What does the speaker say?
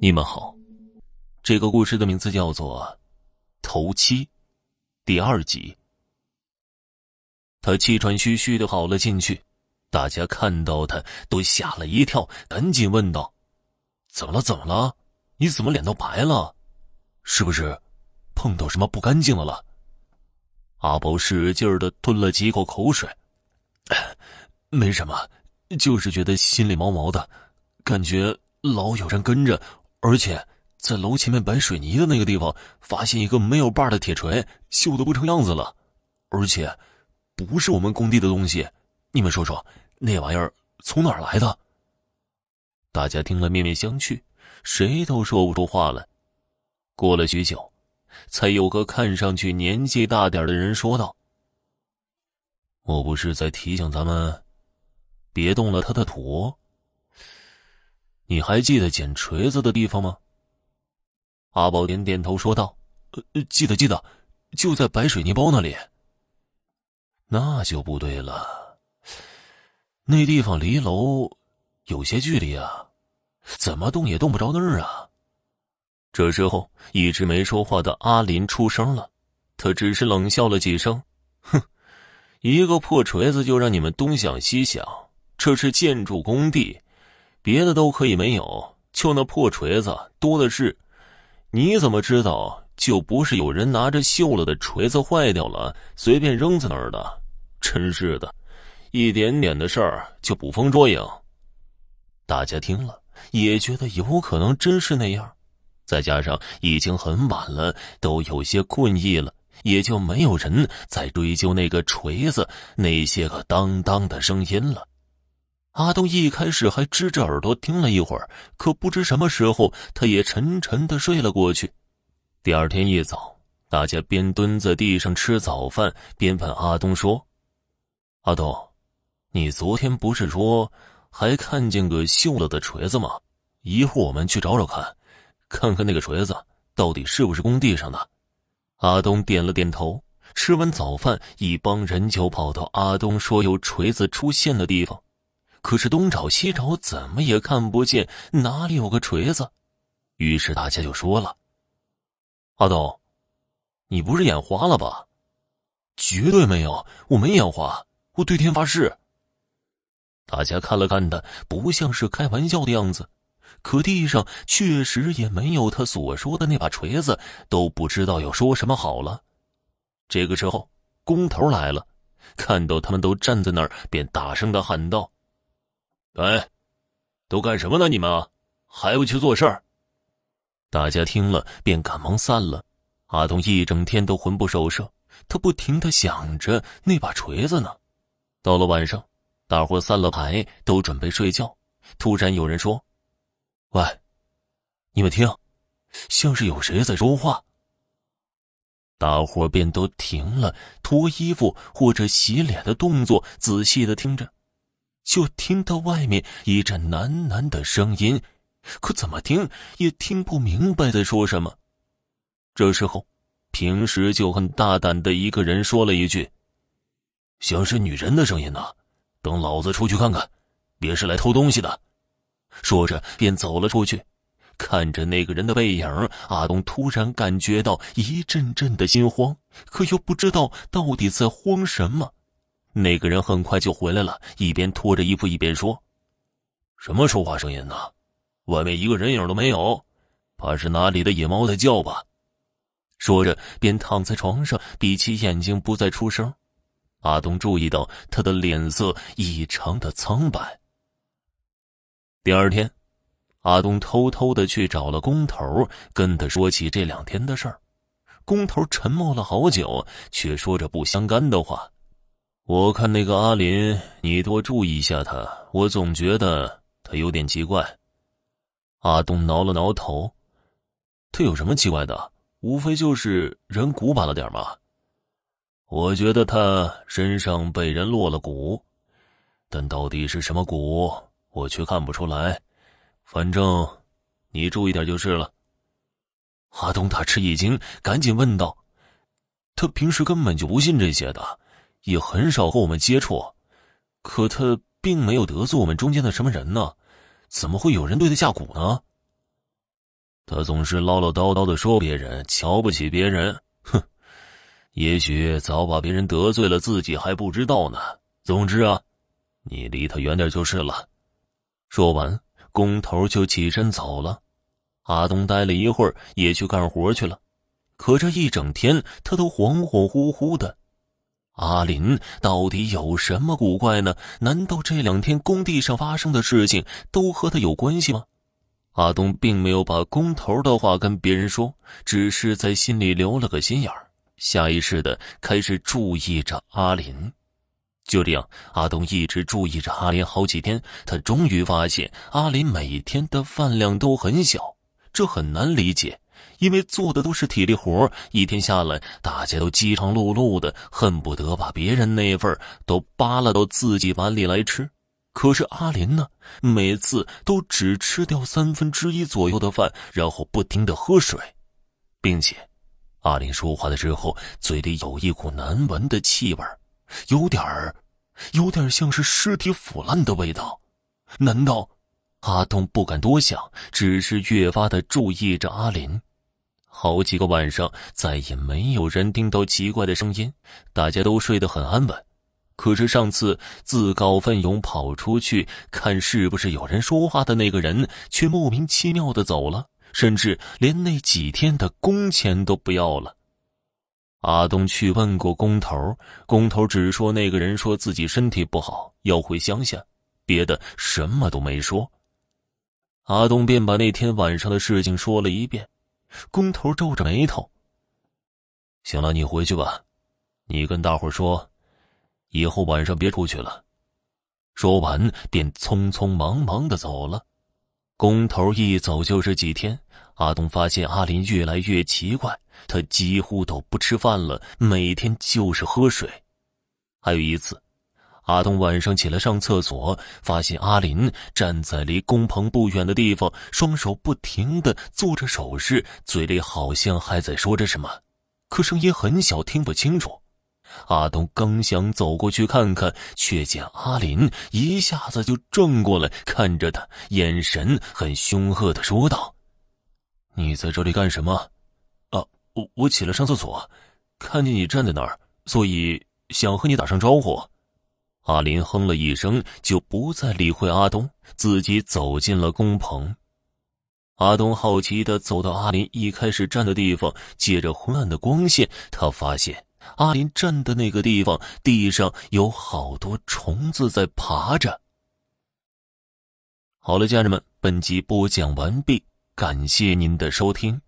你们好，这个故事的名字叫做《头七》第二集。他气喘吁吁的跑了进去，大家看到他都吓了一跳，赶紧问道：“怎么了？怎么了？你怎么脸都白了？是不是碰到什么不干净的了？”阿宝使劲的吞了几口口水：“ 没什么，就是觉得心里毛毛的，感觉老有人跟着。”而且，在楼前面摆水泥的那个地方，发现一个没有把的铁锤，锈得不成样子了。而且，不是我们工地的东西。你们说说，那玩意儿从哪儿来的？大家听了面面相觑，谁都说不出话来。过了许久，才有个看上去年纪大点的人说道：“我不是在提醒咱们，别动了他的土。”你还记得捡锤子的地方吗？阿宝点点头说道：“呃，记得记得，就在白水泥包那里。”那就不对了，那地方离楼有些距离啊，怎么动也动不着那儿啊。这时候，一直没说话的阿林出声了，他只是冷笑了几声：“哼，一个破锤子就让你们东想西想，这是建筑工地。”别的都可以没有，就那破锤子多的是。你怎么知道就不是有人拿着锈了的锤子坏掉了，随便扔在那儿的？真是的，一点点的事儿就捕风捉影。大家听了也觉得有可能真是那样，再加上已经很晚了，都有些困意了，也就没有人再追究那个锤子那些个当当的声音了。阿东一开始还支着耳朵听了一会儿，可不知什么时候，他也沉沉的睡了过去。第二天一早，大家边蹲在地上吃早饭，边问阿东说：“阿东，你昨天不是说还看见个锈了的锤子吗？一会儿我们去找找看，看看那个锤子到底是不是工地上的。”阿东点了点头。吃完早饭，一帮人就跑到阿东说有锤子出现的地方。可是东找西找，怎么也看不见哪里有个锤子。于是大家就说了：“阿东，你不是眼花了吧？”“绝对没有，我没眼花，我对天发誓。”大家看了看他，不像是开玩笑的样子。可地上确实也没有他所说的那把锤子，都不知道要说什么好了。这个时候，工头来了，看到他们都站在那儿，便大声的喊道。哎，都干什么呢？你们啊还不去做事儿？大家听了便赶忙散了。阿东一整天都魂不守舍，他不停的想着那把锤子呢。到了晚上，大伙散了牌，都准备睡觉。突然有人说：“喂，你们听，像是有谁在说话。”大伙便都停了脱衣服或者洗脸的动作，仔细的听着。就听到外面一阵喃喃的声音，可怎么听也听不明白在说什么。这时候，平时就很大胆的一个人说了一句：“像是女人的声音呢，等老子出去看看，别是来偷东西的。”说着便走了出去。看着那个人的背影，阿东突然感觉到一阵阵的心慌，可又不知道到底在慌什么。那个人很快就回来了，一边脱着衣服一边说：“什么说话声音呢？外面一个人影都没有，怕是哪里的野猫在叫吧？”说着便躺在床上，闭起眼睛不再出声。阿东注意到他的脸色异常的苍白。第二天，阿东偷偷的去找了工头，跟他说起这两天的事儿。工头沉默了好久，却说着不相干的话。我看那个阿林，你多注意一下他。我总觉得他有点奇怪。阿东挠了挠头，他有什么奇怪的？无非就是人古板了点嘛。我觉得他身上被人落了蛊，但到底是什么蛊，我却看不出来。反正你注意点就是了。阿东大吃一惊，赶紧问道：“他平时根本就不信这些的。”也很少和我们接触，可他并没有得罪我们中间的什么人呢，怎么会有人对他下蛊呢？他总是唠唠叨叨的说别人瞧不起别人，哼，也许早把别人得罪了，自己还不知道呢。总之啊，你离他远点就是了。说完，工头就起身走了。阿东待了一会儿，也去干活去了。可这一整天，他都恍恍惚惚的。阿林到底有什么古怪呢？难道这两天工地上发生的事情都和他有关系吗？阿东并没有把工头的话跟别人说，只是在心里留了个心眼儿，下意识的开始注意着阿林。就这样，阿东一直注意着阿林好几天，他终于发现阿林每天的饭量都很小，这很难理解。因为做的都是体力活，一天下来，大家都饥肠辘辘的，恨不得把别人那份都扒拉到自己碗里来吃。可是阿林呢，每次都只吃掉三分之一左右的饭，然后不停的喝水，并且，阿林说话的时候，嘴里有一股难闻的气味，有点儿，有点像是尸体腐烂的味道。难道？阿东不敢多想，只是越发的注意着阿林。好几个晚上，再也没有人听到奇怪的声音，大家都睡得很安稳。可是上次自告奋勇跑出去看是不是有人说话的那个人，却莫名其妙的走了，甚至连那几天的工钱都不要了。阿东去问过工头，工头只说那个人说自己身体不好，要回乡下，别的什么都没说。阿东便把那天晚上的事情说了一遍。工头皱着眉头。行了，你回去吧，你跟大伙说，以后晚上别出去了。说完，便匆匆忙忙的走了。工头一走就是几天，阿东发现阿林越来越奇怪，他几乎都不吃饭了，每天就是喝水。还有一次。阿东晚上起来上厕所，发现阿林站在离工棚不远的地方，双手不停的做着手势，嘴里好像还在说着什么，可声音很小，听不清楚。阿东刚想走过去看看，却见阿林一下子就转过来看着他，眼神很凶恶的说道：“你在这里干什么？啊，我我起来上厕所，看见你站在那儿，所以想和你打声招呼。”阿林哼了一声，就不再理会阿东，自己走进了工棚。阿东好奇的走到阿林一开始站的地方，借着昏暗的光线，他发现阿林站的那个地方地上有好多虫子在爬着。好了，家人们，本集播讲完毕，感谢您的收听。